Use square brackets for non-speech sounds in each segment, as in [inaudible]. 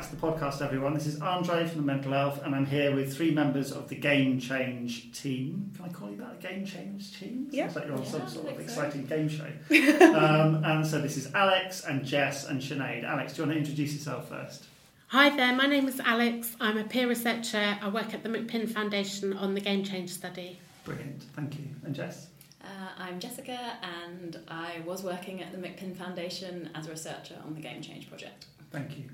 back to the podcast, everyone. This is Andre from the Mental Elf, and I'm here with three members of the Game Change team. Can I call you that a Game Change team? Yeah. Sounds like you're on Yeah, some sort of think so. exciting game show. [laughs] um, and so this is Alex and Jess and Sinead. Alex, do you want to introduce yourself first? Hi there, my name is Alex. I'm a peer researcher. I work at the McPin Foundation on the Game Change study. Brilliant, thank you. And Jess? Uh, I'm Jessica, and I was working at the McPin Foundation as a researcher on the Game Change project. Thank you.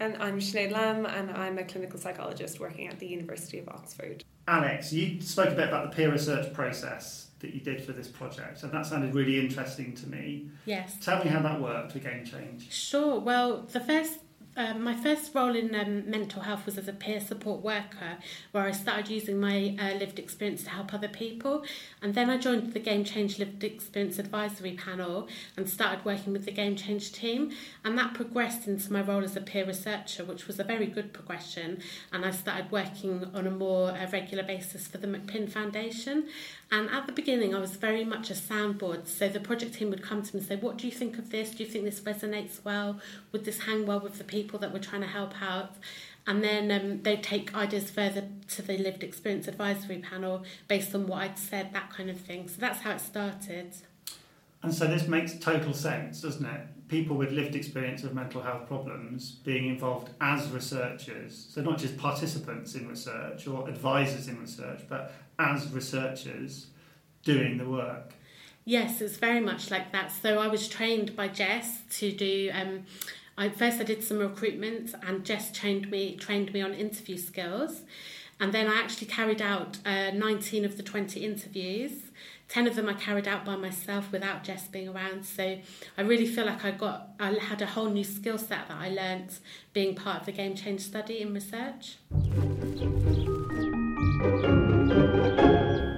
And I'm Sinead Lambe, and I'm a clinical psychologist working at the University of Oxford. Alex, you spoke a bit about the peer research process that you did for this project, and that sounded really interesting to me. Yes. Tell me how that worked with Game Change. Sure. Well, the first, um, my first role in um, mental health was as a peer support worker, where I started using my uh, lived experience to help other people, and then I joined the Game Change Lived Experience Advisory Panel and started working with the Game Change team, and that progressed into my role as a peer researcher, which was a very good progression, and I started working on a more uh, regular basis for the McPin Foundation. And at the beginning, I was very much a soundboard. So the project team would come to me and say, What do you think of this? Do you think this resonates well? Would this hang well with the people that we're trying to help out? And then um, they'd take ideas further to the lived experience advisory panel based on what I'd said, that kind of thing. So that's how it started. And so this makes total sense, doesn't it? People with lived experience of mental health problems being involved as researchers, so not just participants in research or advisors in research, but as researchers doing the work. Yes, it's very much like that. So I was trained by Jess to do. Um, I, first, I did some recruitment, and Jess trained me trained me on interview skills, and then I actually carried out uh, 19 of the 20 interviews. 10 of them I carried out by myself without Jess being around. So I really feel like I got I had a whole new skill set that I learnt being part of the Game Change study in research.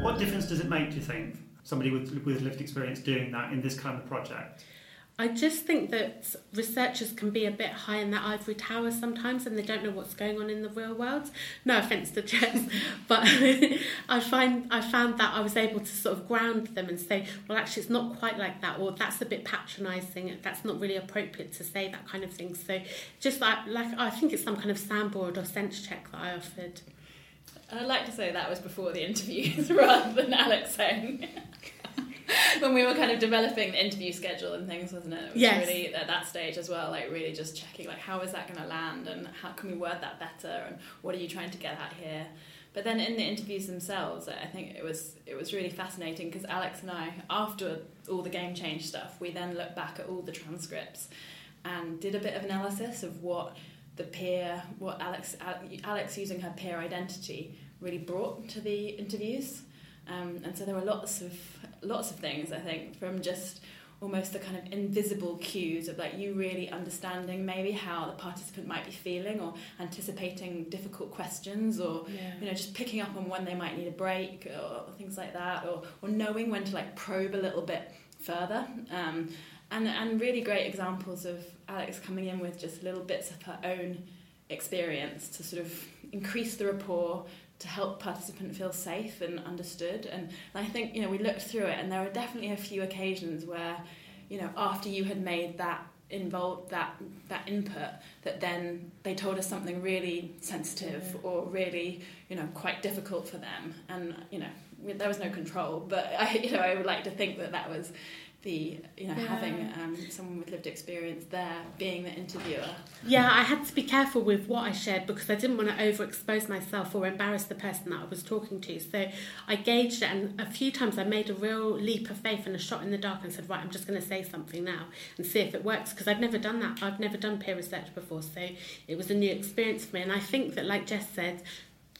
What difference does it make, do you think, somebody with, with lived experience doing that in this kind of project? I just think that researchers can be a bit high in their ivory tower sometimes and they don't know what's going on in the real world. No offence to Jess, [laughs] but [laughs] I find I found that I was able to sort of ground them and say, well actually it's not quite like that or that's a bit patronising, that's not really appropriate to say that kind of thing. So just like like I think it's some kind of soundboard or sense check that I offered. I'd like to say that was before the interviews [laughs] rather than Alex saying. [laughs] when we were kind of developing the interview schedule and things, wasn't it? It was Yes. really at that stage as well, like really just checking like how is that going to land and how can we word that better and what are you trying to get at here. But then in the interviews themselves, I think it was it was really fascinating because Alex and I, after all the game change stuff, we then looked back at all the transcripts and did a bit of analysis of what the peer, what Alex Alex using her peer identity really brought to the interviews. Um, and so there were lots of lots of things I think from just almost the kind of invisible cues of like you really understanding maybe how the participant might be feeling or anticipating difficult questions or you know just picking up on when they might need a break or things like that or, or knowing when to like probe a little bit further. Um, and and really great examples of Alex coming in with just little bits of her own experience to sort of increase the rapport to help participant feel safe and understood. And I think you know we looked through it and there were definitely a few occasions where you know after you had made that involved that that input that then they told us something really sensitive mm-hmm. or really you know quite difficult for them. And you know there was no control but I [laughs] you know I would like to think that that was the you know Yeah. having um, someone with lived experience there being the interviewer Yeah, I had to be careful with what I shared because I didn't want to overexpose myself or embarrass the person that I was talking to. So I gauged it, and a few times I made a real leap of faith and a shot in the dark and said, Right, I'm just going to say something now and see if it works because I've never done that. I've never done peer research before, so it was a new experience for me. And I think that, like Jess said,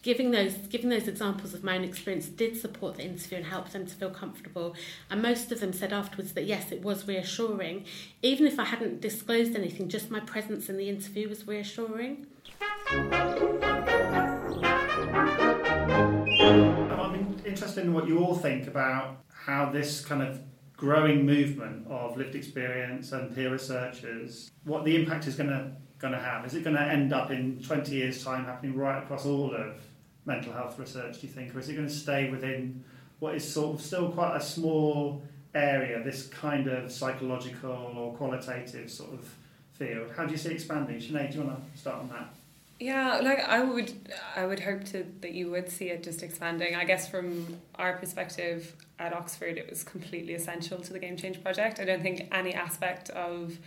giving those giving those examples of my own experience did support the interview and help them to feel comfortable. And most of them said afterwards that yes it was reassuring. Even if i hadn't disclosed anything just my presence in the interview was reassuring. I'm interested in what you all think about how this kind of growing movement of lived experience and peer researchers, what the impact is going to going to have. Is it going to end up in 20 years' time happening right across all of mental health research? Do you think, or is it going to stay within what is sort of still quite a small area? This kind of psychological or qualitative sort of field. How do you see it expanding? Sinead, do you want to start on that? Yeah, like I would, I would hope to that you would see it just expanding. I guess from our perspective at Oxford, it was completely essential to the Game Change project. I don't think any aspect of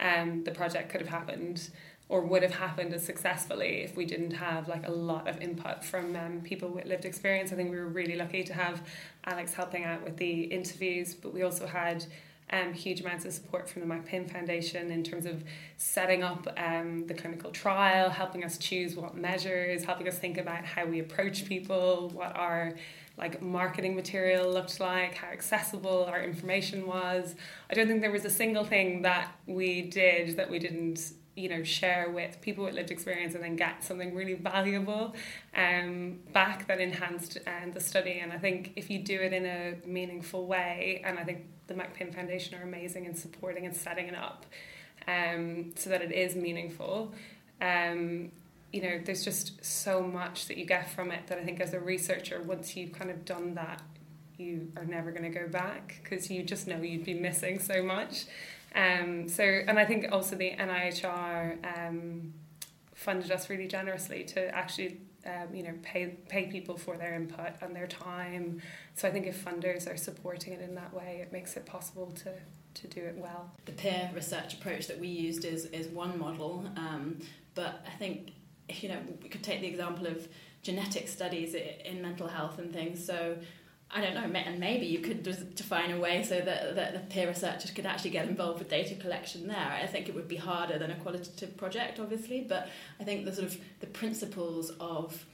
um, the project could have happened or would have happened as successfully if we didn't have like a lot of input from um, people with lived experience. I think we were really lucky to have Alex helping out with the interviews, but we also had um, huge amounts of support from the McPin Foundation in terms of setting up um, the clinical trial, helping us choose what measures, helping us think about how we approach people, what our like marketing material looked like, how accessible our information was. I don't think there was a single thing that we did that we didn't you know share with people with lived experience and then get something really valuable um, back that enhanced um, the study. And I think if you do it in a meaningful way and I think the McPin Foundation are amazing in supporting and setting it up um, so that it is meaningful um, you know there's just so much that you get from it that I think as a researcher once you've kind of done that you are never going to go back because you just know you'd be missing so much um, so, and I think also the NIHR um, funded us really generously to actually, um, you know, pay pay people for their input and their time. So I think if funders are supporting it in that way, it makes it possible to to do it well. The peer research approach that we used is is one model, um, but I think you know we could take the example of genetic studies in mental health and things. So I don't know, and maybe you could define a way so that, that the peer researchers could actually get involved with data collection there. I think it would be harder than a qualitative project, obviously, but I think the sort of the principles of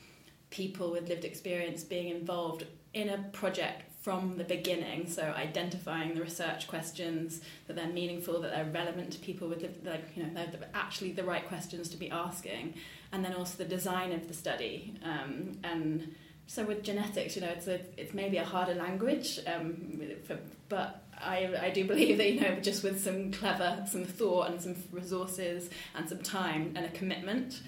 people with lived experience being involved in a project from the beginning, so identifying the research questions that they're meaningful, that they're relevant to people with like you know they're actually the right questions to be asking, and then also the design of the study um, and so with genetics, you know, it's a, it's maybe a harder language, um, for, but I, I do believe that you know just with some clever, some thought and some resources and some time and a commitment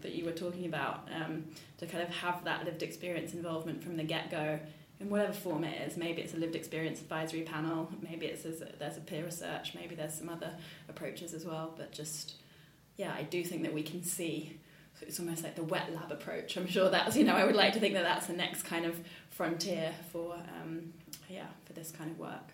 that you were talking about um, to kind of have that lived experience involvement from the get go in whatever form it is. Maybe it's a lived experience advisory panel. Maybe it's a, there's a peer research. Maybe there's some other approaches as well. But just yeah, I do think that we can see it's almost like the wet lab approach. I'm sure that's you know I would like to think that that's the next kind of frontier for um, yeah for this kind of work.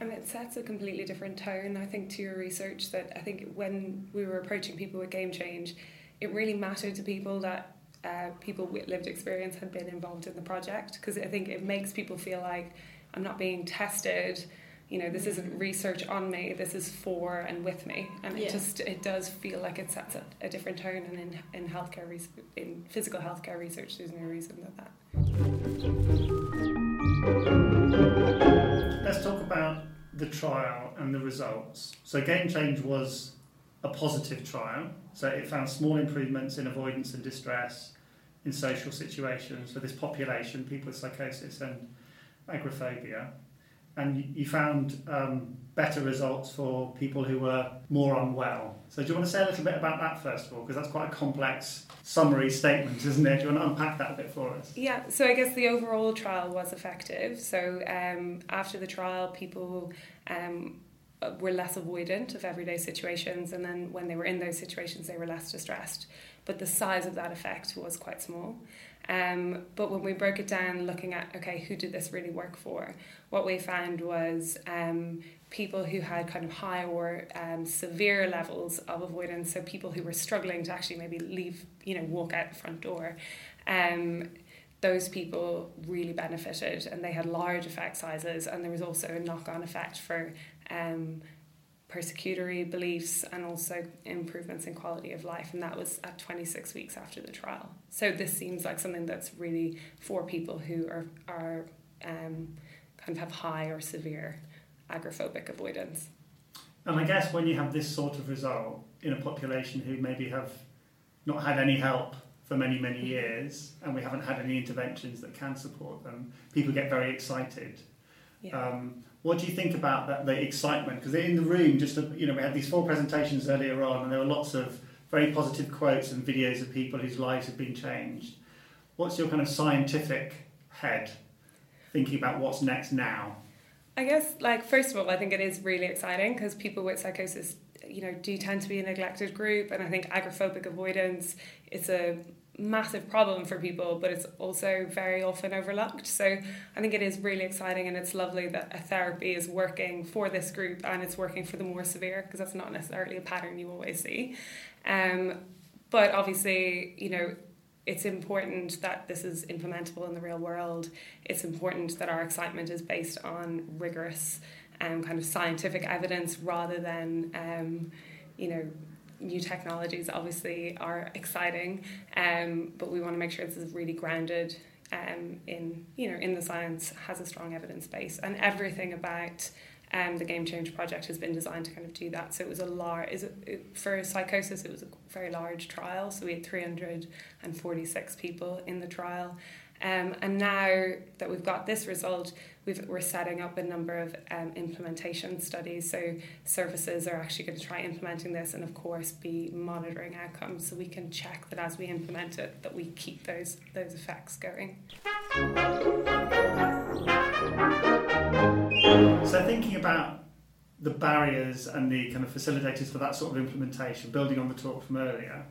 And it sets a completely different tone, I think, to your research. That I think when we were approaching people with game change, it really mattered to people that uh, people with lived experience had been involved in the project because I think it makes people feel like I'm not being tested you know this isn't research on me this is for and with me. And it yeah. just it does feel like it sets a, a different tone and in, in healthcare in physical healthcare research there's no reason that that let's talk about the trial and the results. So game change was a positive trial. So it found small improvements in avoidance and distress in social situations for this population people with psychosis and agoraphobia and you found um, better results for people who were more unwell. So, do you want to say a little bit about that first of all? Because that's quite a complex summary statement, isn't it? Do you want to unpack that a bit for us? Yeah, so I guess the overall trial was effective. So, um, after the trial, people um, were less avoidant of everyday situations, and then when they were in those situations, they were less distressed. But the size of that effect was quite small. Um, but when we broke it down, looking at okay, who did this really work for? What we found was um, people who had kind of high or um, severe levels of avoidance. So people who were struggling to actually maybe leave, you know, walk out the front door. Um, those people really benefited, and they had large effect sizes, and there was also a knock-on effect for um, persecutory beliefs and also improvements in quality of life. And that was at 26 weeks after the trial. So this seems like something that's really for people who are are um, kind of have high or severe agoraphobic avoidance. And I guess when you have this sort of result in a population who maybe have not had any help for many many years and we haven't had any interventions that can support them people get very excited yeah. um, what do you think about that, the excitement? Because in the room, just you know, we had these four presentations earlier on, and there were lots of very positive quotes and videos of people whose lives have been changed. What's your kind of scientific head thinking about what's next now? I guess, like, first of all, I think it is really exciting because people with psychosis, you know, do tend to be a neglected group. And I think agoraphobic avoidance is a massive problem for people, but it's also very often overlooked. So I think it is really exciting and it's lovely that a therapy is working for this group and it's working for the more severe because that's not necessarily a pattern you always see. Um, but obviously, you know, it's important that this is implementable in the real world. It's important that our excitement is based on rigorous um, kind of scientific evidence rather than, um, you know, new technologies. Obviously, are exciting, um, but we want to make sure this is really grounded um, in, you know, in the science, has a strong evidence base, and everything about um, the Game Change project has been designed to kind of do that. So it was a large, is it, for psychosis, it was a very large trial. So we had 346 people in the trial. Um, and now that we've got this result, we've, we're setting up a number of um, implementation studies. So services are actually going to try implementing this and, of course, be monitoring outcomes so we can check that as we implement it, that we keep those, those effects going. So thinking about the barriers and the kind of facilitators for that sort of implementation, building on the talk from earlier,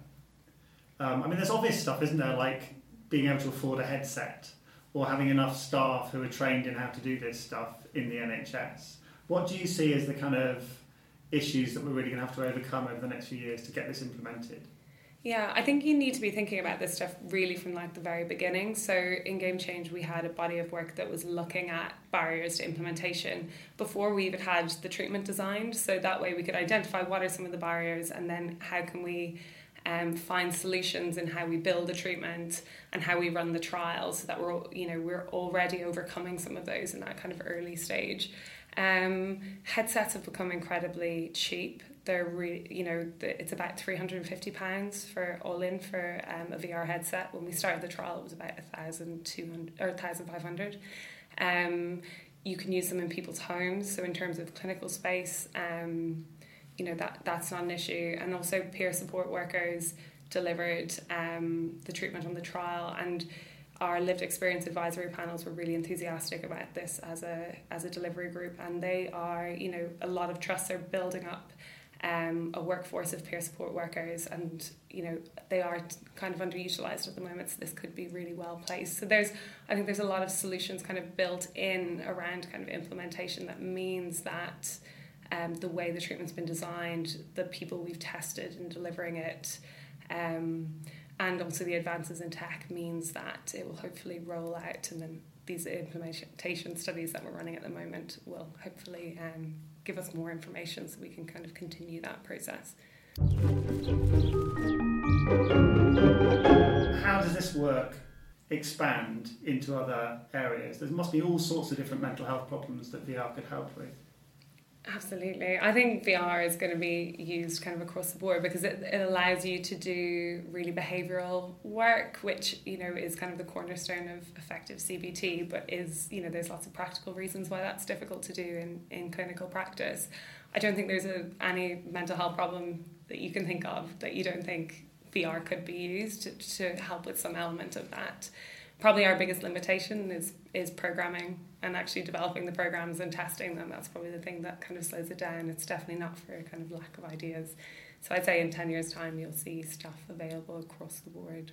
um, I mean, there's obvious stuff, isn't there? Like being able to afford a headset or having enough staff who are trained in how to do this stuff in the NHS. What do you see as the kind of issues that we're really going to have to overcome over the next few years to get this implemented? Yeah, I think you need to be thinking about this stuff really from like the very beginning. So in Game Change, we had a body of work that was looking at barriers to implementation before we even had the treatment designed. So that way we could identify what are some of the barriers and then how can we um, find solutions in how we build the treatment and how we run the trials so that we're you know we're already overcoming some of those in that kind of early stage. Um, headsets have become incredibly cheap they're really, you know, it's about three hundred and fifty pounds for all in for um, a VR headset. When we started the trial, it was about a thousand two hundred or thousand five hundred. Um, you can use them in people's homes, so in terms of clinical space, um, you know that that's not an issue. And also, peer support workers delivered um, the treatment on the trial and our lived experience advisory panels were really enthusiastic about this as a as a delivery group and they are you know a lot of trusts are building up um, a workforce of peer support workers, and you know they are kind of underutilized at the moment. So this could be really well placed. So there's, I think there's a lot of solutions kind of built in around kind of implementation that means that um, the way the treatment's been designed, the people we've tested in delivering it. Um, and also the advances in tech means that it will hopefully roll out and then these implementation studies that we're running at the moment will hopefully um, give us more information so we can kind of continue that process. How does this work expand into other areas? There must be all sorts of different mental health problems that VR could help with. Absolutely. I think VR is going to be used kind of across the board because it, it allows you to do really behavioral work, which, you know, is kind of the cornerstone of effective CBT, but is, you know, there's lots of practical reasons why that's difficult to do in, in clinical practice. I don't think there's a, any mental health problem that you can think of that you don't think VR could be used to, to help with some element of that probably our biggest limitation is is programming and actually developing the programs and testing them. That's probably the thing that kind of slows it down. It's definitely not for a kind of lack of ideas. So I'd say in ten years' time you'll see stuff available across the board.